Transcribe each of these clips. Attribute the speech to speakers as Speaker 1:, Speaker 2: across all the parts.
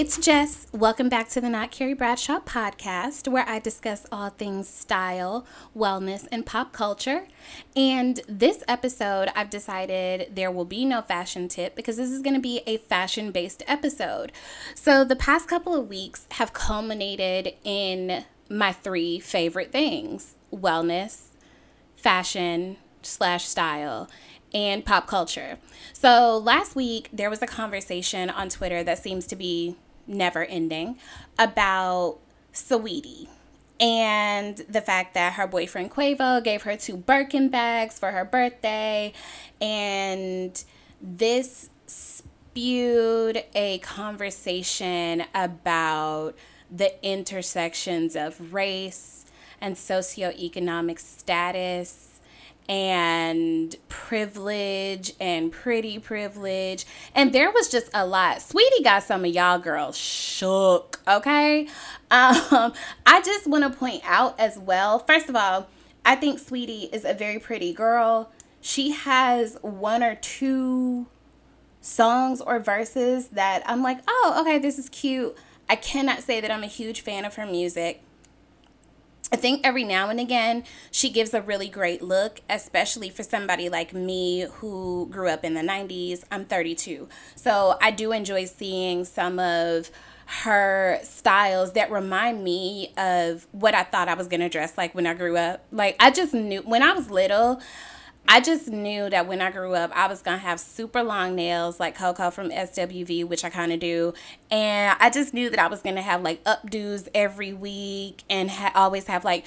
Speaker 1: it's Jess. Welcome back to the Not Carrie Bradshaw podcast, where I discuss all things style, wellness, and pop culture. And this episode, I've decided there will be no fashion tip because this is going to be a fashion based episode. So, the past couple of weeks have culminated in my three favorite things wellness, fashion, slash style and pop culture. So last week, there was a conversation on Twitter that seems to be never ending about Saweetie and the fact that her boyfriend Quavo gave her two Birkin bags for her birthday. And this spewed a conversation about the intersections of race and socioeconomic status and privilege and pretty privilege. And there was just a lot. Saweetie got some of y'all girls shook, okay? Um, I just want to point out as well, first of all, I think Saweetie is a very pretty girl. She has one or two songs or verses that I'm like, oh, okay, this is cute. I cannot say that I'm a huge fan of her music. I think every now and again she gives a really great look, especially for somebody like me who grew up in the 90s. I'm 32. So I do enjoy seeing some of her styles that remind me of what I thought I was going to dress like when I grew up. Like I just knew when I was little, I just knew that when I grew up, I was gonna have super long nails like Coco from SWV, which I kind of do, and I just knew that I was gonna have like updos every week and ha- always have like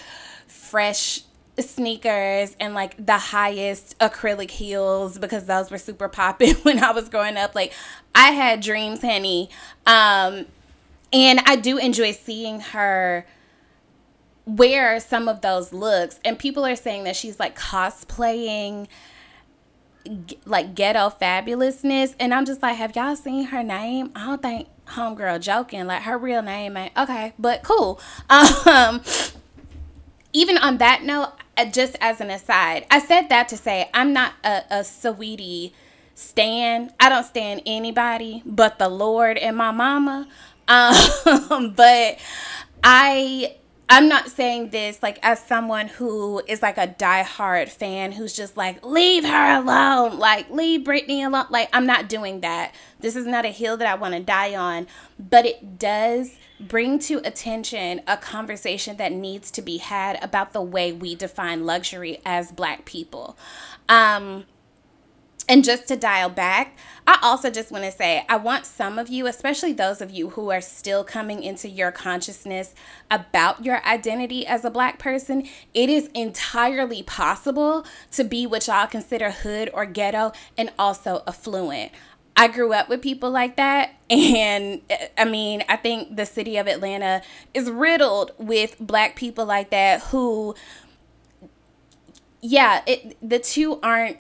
Speaker 1: fresh sneakers and like the highest acrylic heels because those were super popping when I was growing up. Like I had dreams, honey, um, and I do enjoy seeing her wear some of those looks. And people are saying that she's like cosplaying like ghetto fabulousness. And i'm just like have y'all seen her name? I don't think homegirl joking. Like her real name ain't okay but cool. Um even on that note uh, just as an aside i said that to say i'm not a, a Saweetie stand i don't stand anybody but the lord and my mama. Um but i I'm not saying this like as someone who is like a diehard fan who's just like, leave her alone, like, leave Britney alone. Like, I'm not doing that. This is not a hill that I want to die on, but it does bring to attention a conversation that needs to be had about the way we define luxury as Black people. Um, and just to dial back, I also just want to say I want some of you, especially those of you who are still coming into your consciousness about your identity as a black person, it is entirely possible to be what y'all consider hood or ghetto and also affluent. I grew up with people like that. And eh, I mean, I think the city of Atlanta is riddled with black people like that who, yeah, it, the two aren't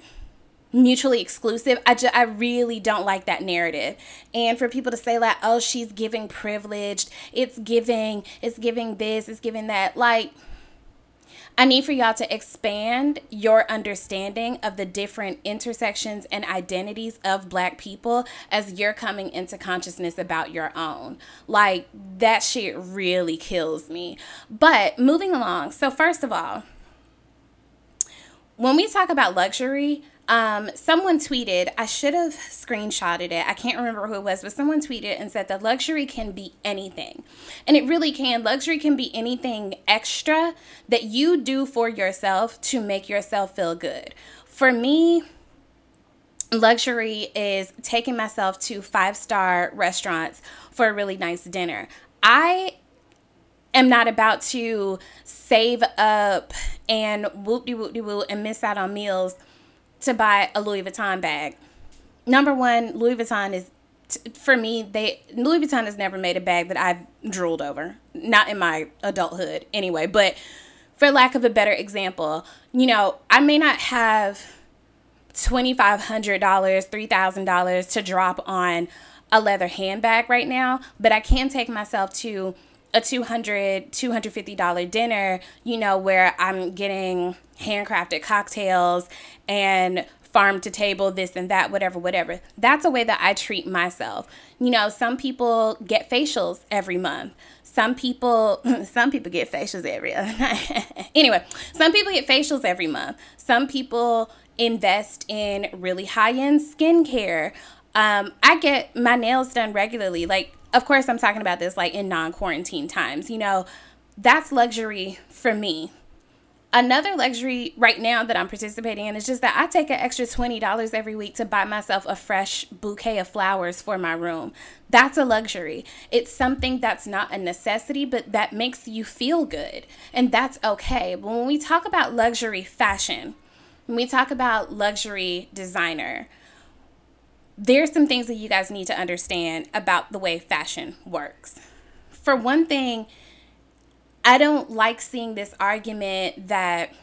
Speaker 1: mutually exclusive. I, I really don't like that narrative. And for people to say like, oh, she's giving privileged, it's giving, it's giving this, it's giving that. Like, I need for y'all to expand your understanding of the different intersections and identities of black people as you're coming into consciousness about your own. Like, that shit really kills me. But moving along. So, first of all, when we talk about luxury, um, someone tweeted, I should have screenshotted it. I can't remember who it was, but someone tweeted and said that luxury can be anything. And it really can. Luxury can be anything extra that you do for yourself to make yourself feel good. For me, luxury is taking myself to five star restaurants for a really nice dinner. I am not about to save up and whoop de whoop de whoop and miss out on meals to buy a Louis Vuitton bag. Number one, Louis Vuitton is for me they Louis Vuitton has never made a bag that I've drooled over. Not in my adulthood anyway, but for lack of a better example, you know, I may not have $2500, $3000 to drop on a leather handbag right now, but I can take myself to a 200 $250 dinner, you know, where I'm getting handcrafted cocktails and farm to table, this and that, whatever, whatever. That's a way that I treat myself. You know, some people get facials every month. Some people, some people get facials every other night. anyway. Some people get facials every month. Some people invest in really high end skincare. Um, I get my nails done regularly. Like, of course, I'm talking about this like in non quarantine times. You know, that's luxury for me Another luxury right now that I'm participating in is just that I take an extra $20 every week to buy myself a fresh bouquet of flowers for my room. That's a luxury. It's something that's not a necessity, but that makes you feel good. And that's okay. But when we talk about luxury fashion, when we talk about luxury designer, there's some things that you guys need to understand about the way fashion works. For one thing, I don't like seeing this argument that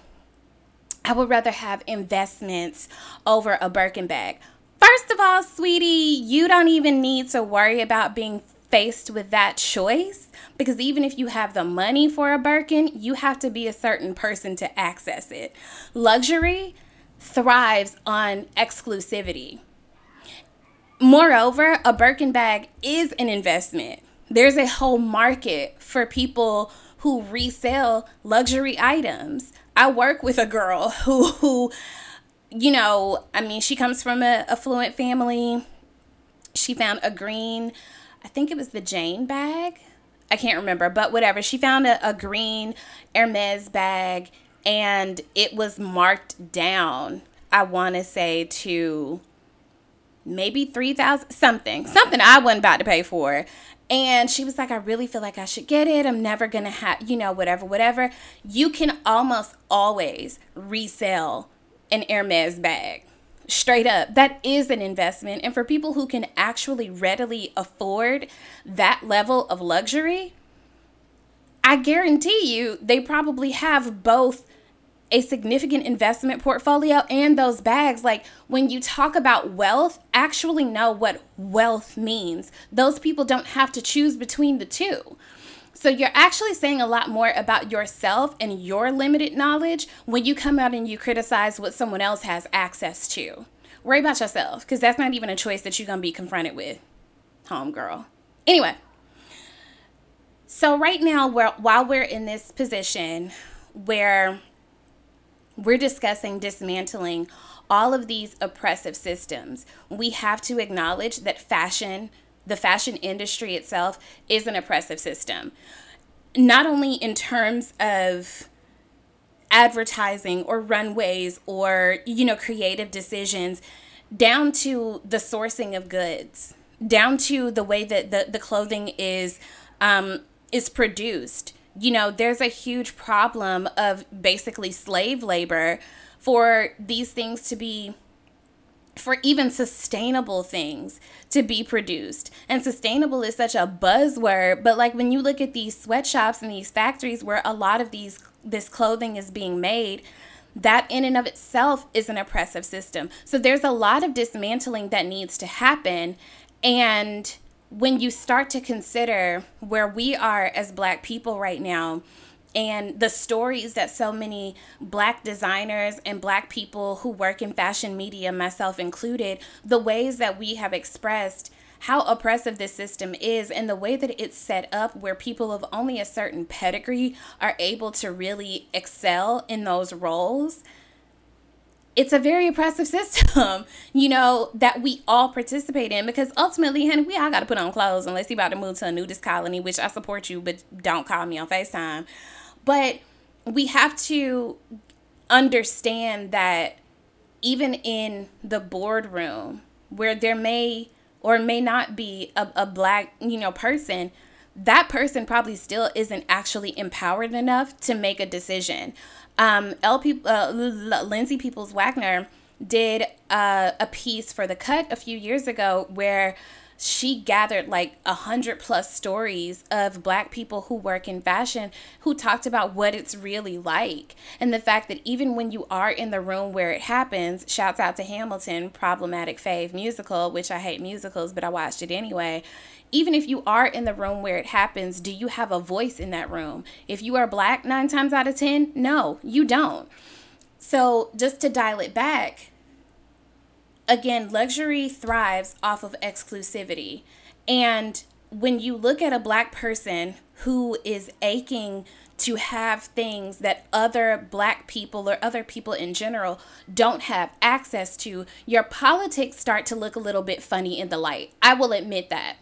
Speaker 1: I would rather have investments over a Birkin bag. First of all, sweetie, you don't even need to worry about being faced with that choice because even if you have the money for a Birkin, you have to be a certain person to access it. Luxury thrives on exclusivity. Moreover, a Birkin bag is an investment. There's a whole market for people who resell luxury items. I work with a girl who, who you know, I mean, she comes from a affluent family. She found a green, I think it was the Jane bag. I can't remember, but whatever. She found a, a green Hermes bag and it was marked down, I want to say, to maybe 3000 something something i wasn't about to pay for and she was like, I really feel like I should get it. I'm never to have, you know, whatever, whatever. You can almost always resell an Hermes bag. Straight up, that is an investment. And for people who can actually readily afford that level of luxury, I guarantee you they probably have both a significant investment portfolio and those bags. Like when you talk about wealth, actually know what wealth means. Those people don't have to choose between the two. So you're actually saying a lot more about yourself and your limited knowledge when you come out and you criticize what someone else has access to. Worry about yourself because that's not even a choice that you're going to be confronted with, homegirl. Anyway, so right now, we're, while we're in this position where we're discussing dismantling all of these oppressive systems. We have to acknowledge that fashion, the fashion industry itself, is an oppressive system. Not only in terms of advertising or runways or, you know, creative decisions, down to the sourcing of goods, down to the way that the, the clothing is um, is produced you know, there's a huge problem of basically slave labor for these things to be for even sustainable things to be produced. And sustainable is such a buzzword, but like when you look at these sweatshops and these factories where a lot of these this clothing is being made, that in and of itself is an oppressive system. So there's a lot of dismantling that needs to happen and when you start to consider where we are as black people right now and the stories that so many black designers and black people who work in fashion media, myself included, the ways that we have expressed how oppressive this system is and the way that it's set up where people of only a certain pedigree are able to really excel in those roles it's a very oppressive system, you know, that we all participate in because ultimately, honey, we all got to put on clothes unless you're about to move to a nudist colony, which I support you, but don't call me on FaceTime. But we have to understand that even in the boardroom where there may or may not be a, a black, you know, person, that person probably still isn't actually empowered enough to make a decision. Um, LP, uh, Lindsay Peoples Wagner did uh, a piece for The Cut a few years ago where she gathered like a hundred plus stories of black people who work in fashion who talked about what it's really like. And the fact that even when you are in the room where it happens shouts out to hamilton problematic fave musical which i hate musicals but i watched it anyway even if you are in the room where it happens do you have a voice in that room if you are black nine times out of ten no you don't so just to dial it back again, luxury thrives off of exclusivity. And when you look at a black person who is aching to have things that other black people or other people in general don't have access to, your politics start to look a little bit funny in the light. I will admit that.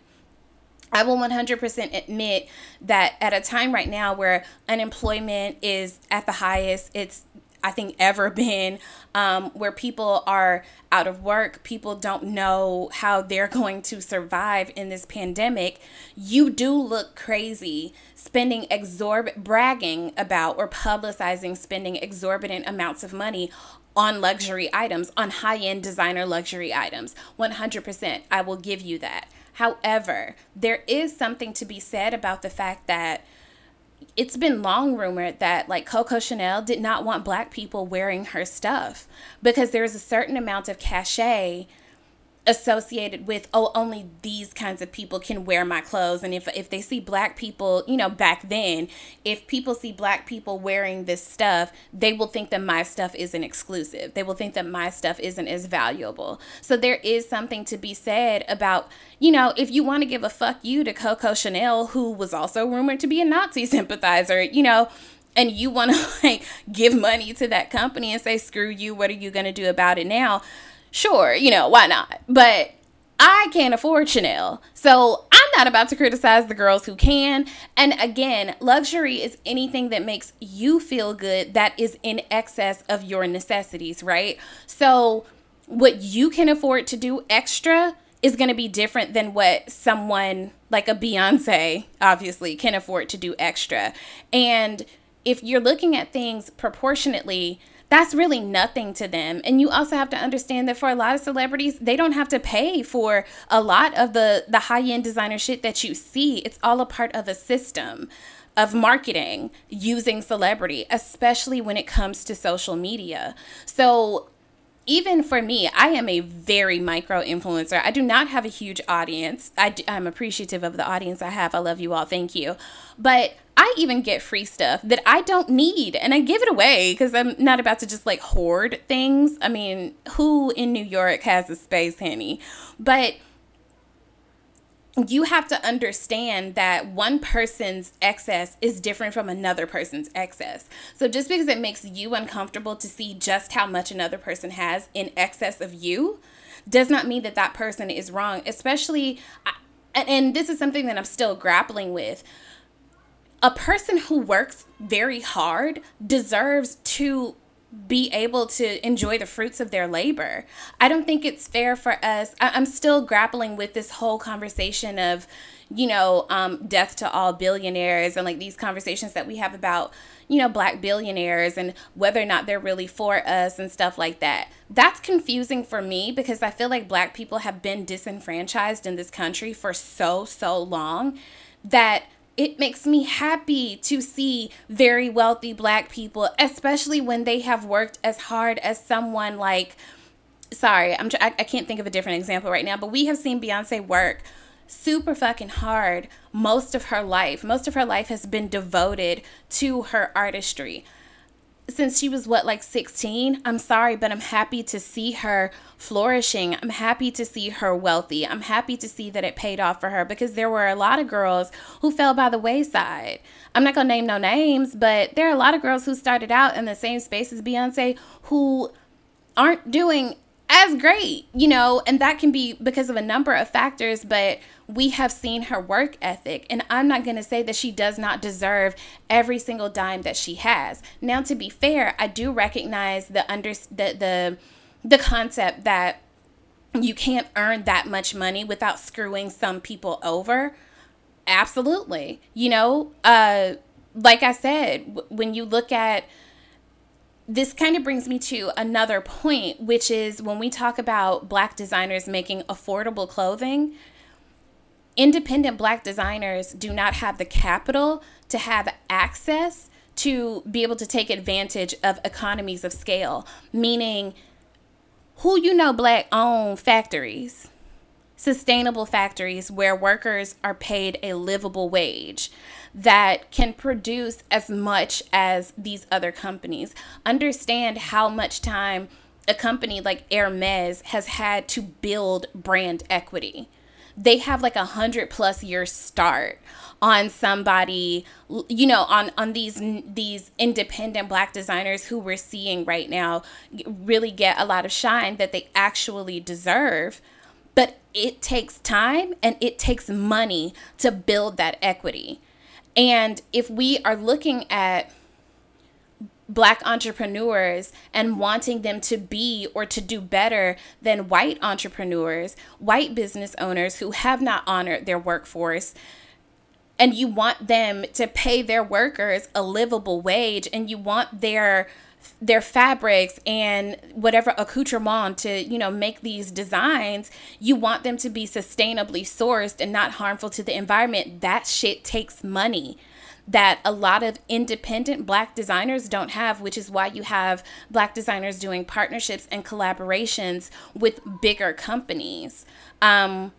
Speaker 1: I will 100% admit that at a time right now where unemployment is at the highest it's I think ever been, um, where people are out of work, people don't know how they're going to survive in this pandemic, you do look crazy spending exorbitant, bragging about or publicizing spending exorbitant amounts of money on luxury items, on high end designer luxury items. 100%. I will give you that. However, there is something to be said about the fact that it's been long rumored that like Coco Chanel did not want black people wearing her stuff because there's a certain amount of cachet associated with oh only these kinds of people can wear my clothes. And if if they see black people you know back then if people see black people wearing this stuff they will think that my stuff isn't exclusive. They will think that my stuff isn't as valuable. So there is something to be said about you know if you want to give a fuck you to Coco Chanel who was also rumored to be a Nazi sympathizer you know and you want to like give money to that company and say screw you what are you going to do about it now sure, you know, why not? But I can't afford Chanel. So I'm not about to criticize the girls who can. And again, luxury is anything that makes you feel good that is in excess of your necessities, right? So what you can afford to do extra is going to be different than what someone like a Beyonce obviously can afford to do extra. And if you're looking at things proportionately, that's really nothing to them. And you also have to understand that for a lot of celebrities, they don't have to pay for a lot of the the high-end designer shit that you see. It's all a part of a system of marketing using celebrity, especially when it comes to social media. So even for me, I am a very micro influencer. I do not have a huge audience. I am appreciative of the audience I have. I love you all. Thank you. But I even get free stuff that I don't need and I give it away because I'm not about to just like hoard things. I mean, who in New York has a space, Henny? But you have to understand that one person's excess is different from another person's excess. So just because it makes you uncomfortable to see just how much another person has in excess of you does not mean that that person is wrong, especially and this is something that I'm still grappling with a person who works very hard deserves to be able to enjoy the fruits of their labor. I don't think it's fair for us. I- am still grappling with this whole conversation of, you know, um, death to all billionaires and like these conversations that we have about, you know, black billionaires and whether or not they're really for us and stuff like that. That's confusing for me because I feel like black people have been disenfranchised in this country for so, so long that it makes me happy to see very wealthy black people, especially when they have worked as hard as someone like, sorry, I'm I, I can't think of a different example right now, but we have seen Beyonce work super fucking hard most of her life. Most of her life has been devoted to her artistry since she was what like 16 i'm sorry but i'm happy to see her flourishing. I'm happy to see her wealthy. I'm happy to see that it paid off for her because there were a lot of girls who fell by the wayside. I'm not gonna name no names but there are a lot of girls who started out in the same space as beyonce who aren't doing as great, you know, and that can be because of a number of factors, but we have seen her work ethic. And I'm not going to say that she does not deserve every single dime that she has. Now, to be fair, I do recognize the under the the, the concept that you can't earn that much money without screwing some people over. Absolutely. You know, uh, like I said, when you look at this kind of brings me to another point, which is when we talk about black designers making affordable clothing, independent black designers do not have the capital to have access to be able to take advantage of economies of scale, meaning who you know black owned factories sustainable factories where workers are paid a livable wage that can produce as much as these other companies. Understand how much time a company like Hermes has had to build brand equity. They have like a hundred plus year start on somebody you know on on these these independent black designers who we're seeing right now really get a lot of shine that they actually deserve it takes time and it takes money to build that equity and if we are looking at black entrepreneurs and wanting them to be or to do better than white entrepreneurs, white business owners who have not honored their workforce. And you want them to pay their workers a livable wage and you want their their fabrics and whatever accoutrement to you know make these designs you want them to be sustainably sourced and not harmful to the environment that shit takes money that a lot of independent black designers don't have, which is why you have black designers doing partnerships and collaborations with bigger companies. Um,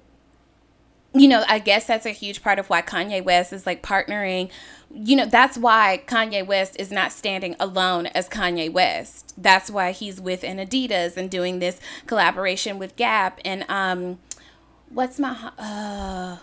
Speaker 1: you know, I guess that's a huge part of why Kanye West is like partnering. You know, that's why Kanye West is not standing alone as Kanye West. That's why he's with an Adidas and doing this collaboration with Gap. And um, what's my uh,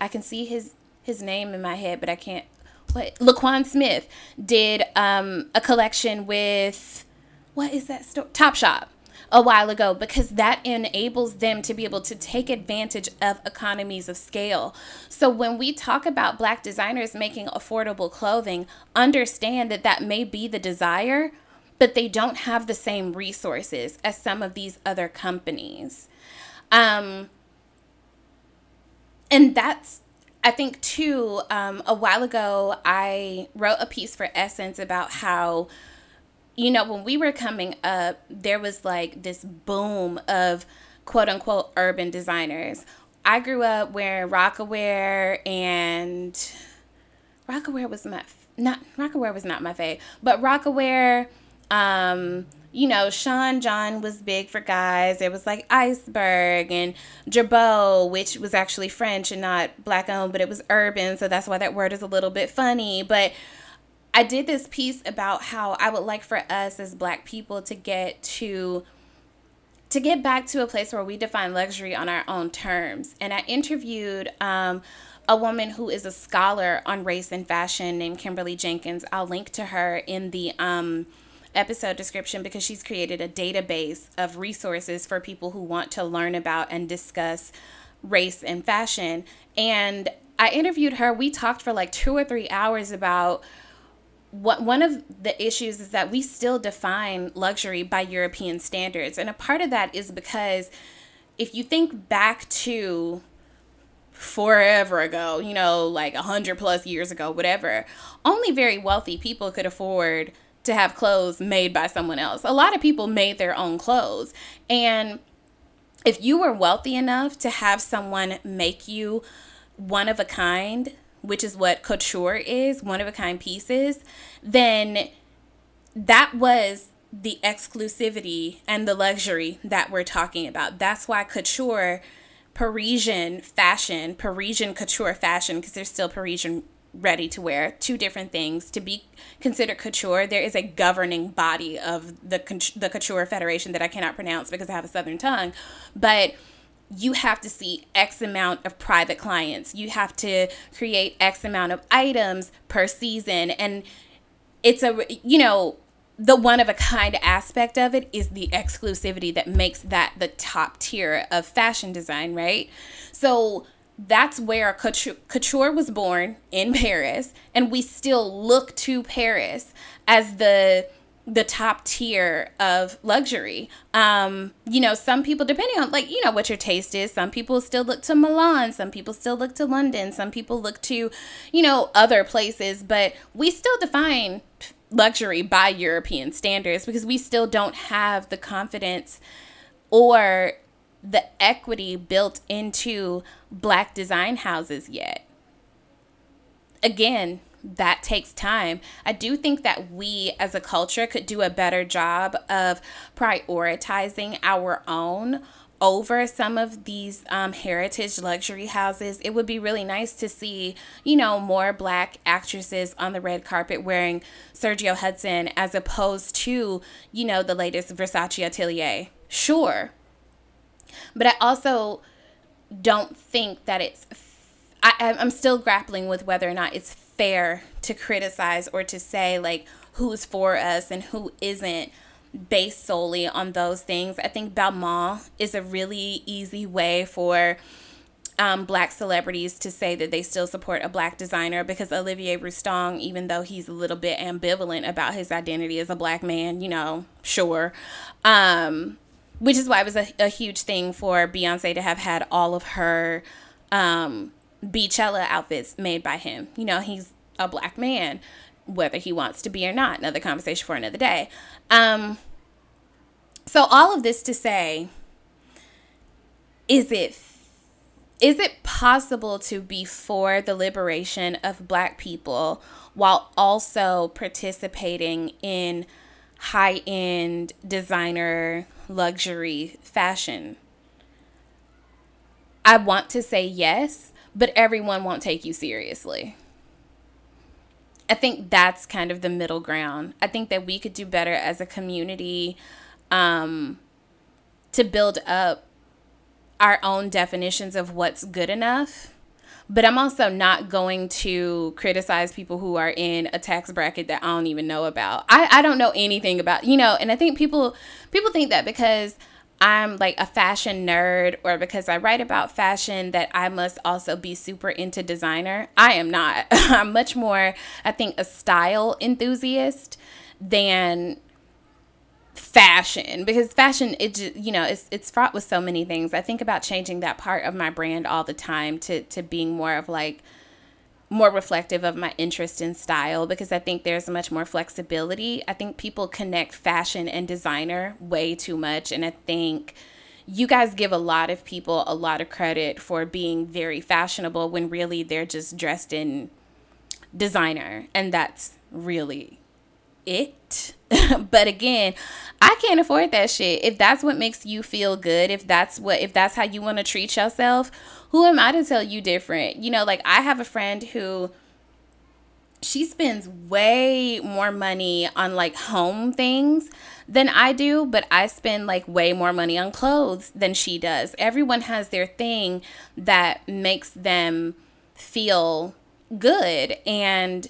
Speaker 1: I can see his his name in my head, but I can't what Laquan Smith did um, a collection with what is that store? Topshop a while ago because that enables them to be able to take advantage of economies of scale. So when we talk about black designers making affordable clothing, understand that that may be the desire, but they don't have the same resources as some of these other companies. Um and that's I think too, um, a while ago, I wrote a piece for Essence about how, you know, when we were coming up, there was like this boom of quote unquote urban designers. I grew up wearing Rocawear and Rocawear was my not Rocawear was not my fave, but Rocawear, um, you know, Sean John was big for guys. There was like Iceberg and Girbaud, which was actually French and not black owned, but it was urban. So that's why that word is a little bit funny. But I did this piece about how I would like for us as black people to get to to get back to a place where we define luxury on our own terms. And I interviewed um, a woman who is a scholar on race and fashion named Kimberly Jenkins. I'll link to her in the um, episode description because she's created a database of resources for people who want to learn about and discuss race and fashion. And I interviewed her. We talked for like two or three hours about what one of the issues is that we still define luxury by European standards. And a part of that is because if you think back to forever ago, you know, like a hundred plus years ago, whatever, only very wealthy people could afford to have clothes made by someone else. A lot of people made their own clothes. And if you were wealthy enough to have someone make you one of a kind, which is what couture is, one of a kind pieces, then that was the exclusivity and the luxury that we're talking about. That's why couture, Parisian fashion, Parisian couture fashion, because there's still Parisian ready to wear two different things to be considered couture there is a governing body of the the couture federation that I cannot pronounce because I have a southern tongue but you have to see x amount of private clients. You have to create x amount of items per season. And it's a you know the one of a kind aspect of it is the exclusivity that makes that the top tier of fashion design right? So that's where couture, couture was born in Paris, and we still look to Paris as the the top tier of luxury. Um, you know, some people, depending on like, you know, what your taste is, some people still look to Milan, some people still look to London, some people look to, you know, other places, but we still define luxury by European standards because we still don't have the confidence or the equity built into black design houses yet. Again, that takes time. I do think that we as a culture could do a better job of prioritizing our own over some of these um, heritage luxury houses, it would be really nice to see, you know, more black actresses on the red carpet wearing Sergio Hudson as opposed to, you know, the latest Versace Atelier. Sure. But I also don't think that it's, I, I'm still grappling with whether or not it's fair to criticize or to say, like, who's for us and who isn't based solely on those things. I think Balmain is a really easy way for um, black celebrities to say that they still support a black designer because Olivier Rousteing, even though he's a little bit ambivalent about his identity as a black man, you know, sure. Um, which is why it was a, a huge thing for Beyonce to have had all of her um, Beychella outfits made by him. You know, he's a black man whether he wants to be or not. Another conversation for another day. Um, so all of this to say, is it is it possible to be for the liberation of black people while also participating in high end designer luxury fashion? I want to say yes, but everyone won't take you seriously. I think that's kind of the middle ground. I think that we could do better as a community um, to build up our own definitions of what's good enough. But I'm also not going to criticize people who are in a tax bracket that I don't even know about. I, I don't know anything about, you know, and I think people people think that because I'm like a fashion nerd or because I write about fashion that I must also be super into designer. I am not. I'm much more, I think, a style enthusiast than fashion because fashion it you know it's it's fraught with so many things i think about changing that part of my brand all the time to to being more of like more reflective of my interest in style because I think there's much more flexibility. I think people connect fashion and designer way too much. And I think you guys give a lot of people a lot of credit for being very fashionable when really they're just dressed in designer. And that's really it. but again, I can't afford that shit. If that's what makes you feel good, if that's what if that's how you want to treat yourself, who am I to tell you different? You know, like I have a friend who she spends way more money on like home things than I do, but I spend like way more money on clothes than she does. Everyone has their thing that makes them feel good and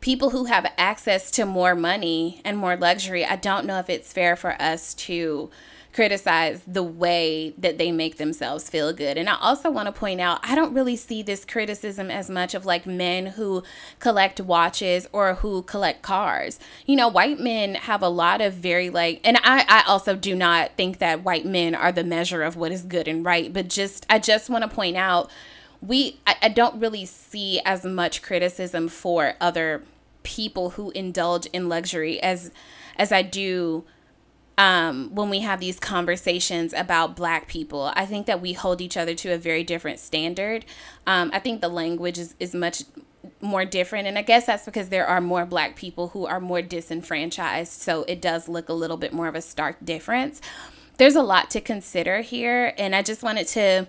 Speaker 1: people who have access to more money and more luxury, I don't know if it's fair for us to criticize the way that they make themselves feel good. And I also want to point out, I don't really see this criticism as much of like men who collect watches or who collect cars. You know, white men have a lot of very like, and I, I also do not think that white men are the measure of what is good and right, but just, I just want to point out we I, I don't really see as much criticism for other people who indulge in luxury as as I do um, when we have these conversations about black people. I think that we hold each other to a very different standard. Um, I think the language is, is much more different. And I guess that's because there are more black people who are more disenfranchised. So it does look a little bit more of a stark difference. There's a lot to consider here. And I just wanted to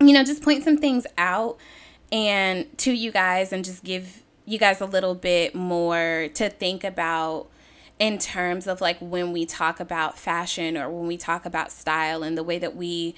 Speaker 1: you know, just point some things out and to you guys and just give you guys a little bit more to think about in terms of like when we talk about fashion or when we talk about style and the way that we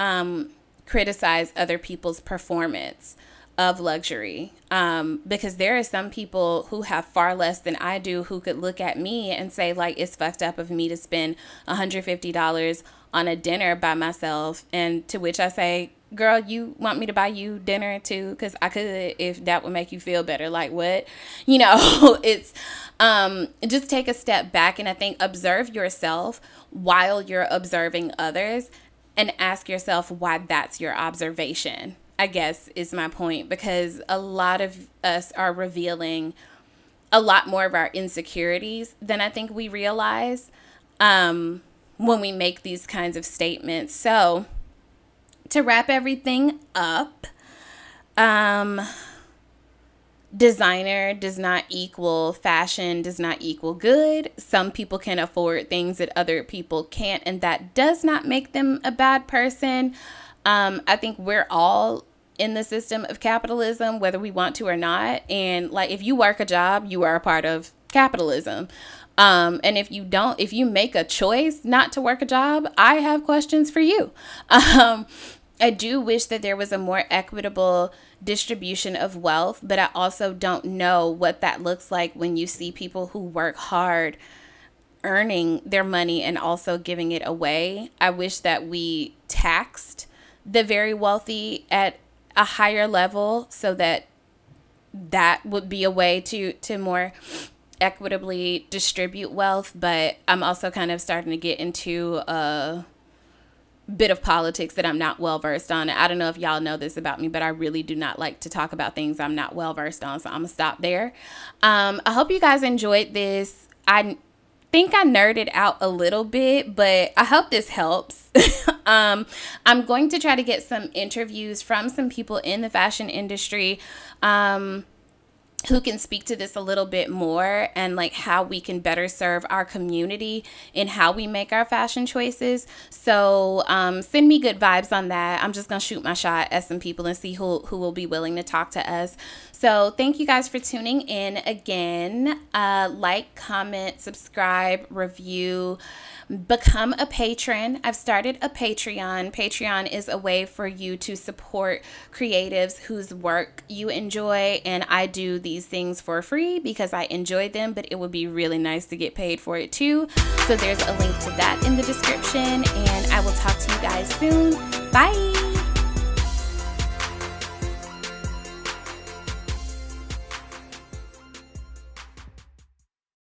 Speaker 1: um, criticize other people's performance of luxury. Um, because there are some people who have far less than I do who could look at me and say like it's fucked up of me to spend $150 on a dinner by myself. And to which I say girl, you want me to buy you dinner too? Because I could if that would make you feel better. Like what? You know, it's um just take a step back and I think observe yourself while you're observing others and ask yourself why that's your observation. I guess is my point because a lot of us are revealing a lot more of our insecurities than I think we realize um, when we make these kinds of statements. So, to wrap everything up, um, designer does not equal fashion, does not equal good. Some people can afford things that other people can't, and that does not make them a bad person. Um, I think we're all in the system of capitalism, whether we want to or not. And like, if you work a job, you are a part of capitalism. Um, and if you don't, if you make a choice not to work a job, I have questions for you. Um, I do wish that there was a more equitable distribution of wealth, but I also don't know what that looks like when you see people who work hard earning their money and also giving it away. I wish that we taxed the very wealthy at a higher level so that that would be a way to to more equitably distribute wealth but i'm also kind of starting to get into a bit of politics that i'm not well versed on i don't know if y'all know this about me but i really do not like to talk about things i'm not well versed on so i'm gonna stop there um, i hope you guys enjoyed this i think I nerded out a little bit, but I hope this helps. um, I'm going to try to get some interviews from some people in the fashion industry. Um, who can speak to this a little bit more and like how we can better serve our community in how we make our fashion choices so um, send me good vibes on that i'm just gonna shoot my shot at some people and see who, who will be willing to talk to us so thank you guys for tuning in again uh, like comment subscribe review become a patron. I've started a Patreon. Patreon is a way for you to support creatives whose work you enjoy. And I do these things for free because I enjoy them, but it would be really nice to get paid for it too. So there's a link to that in the description. And I will talk to you guys soon. Bye.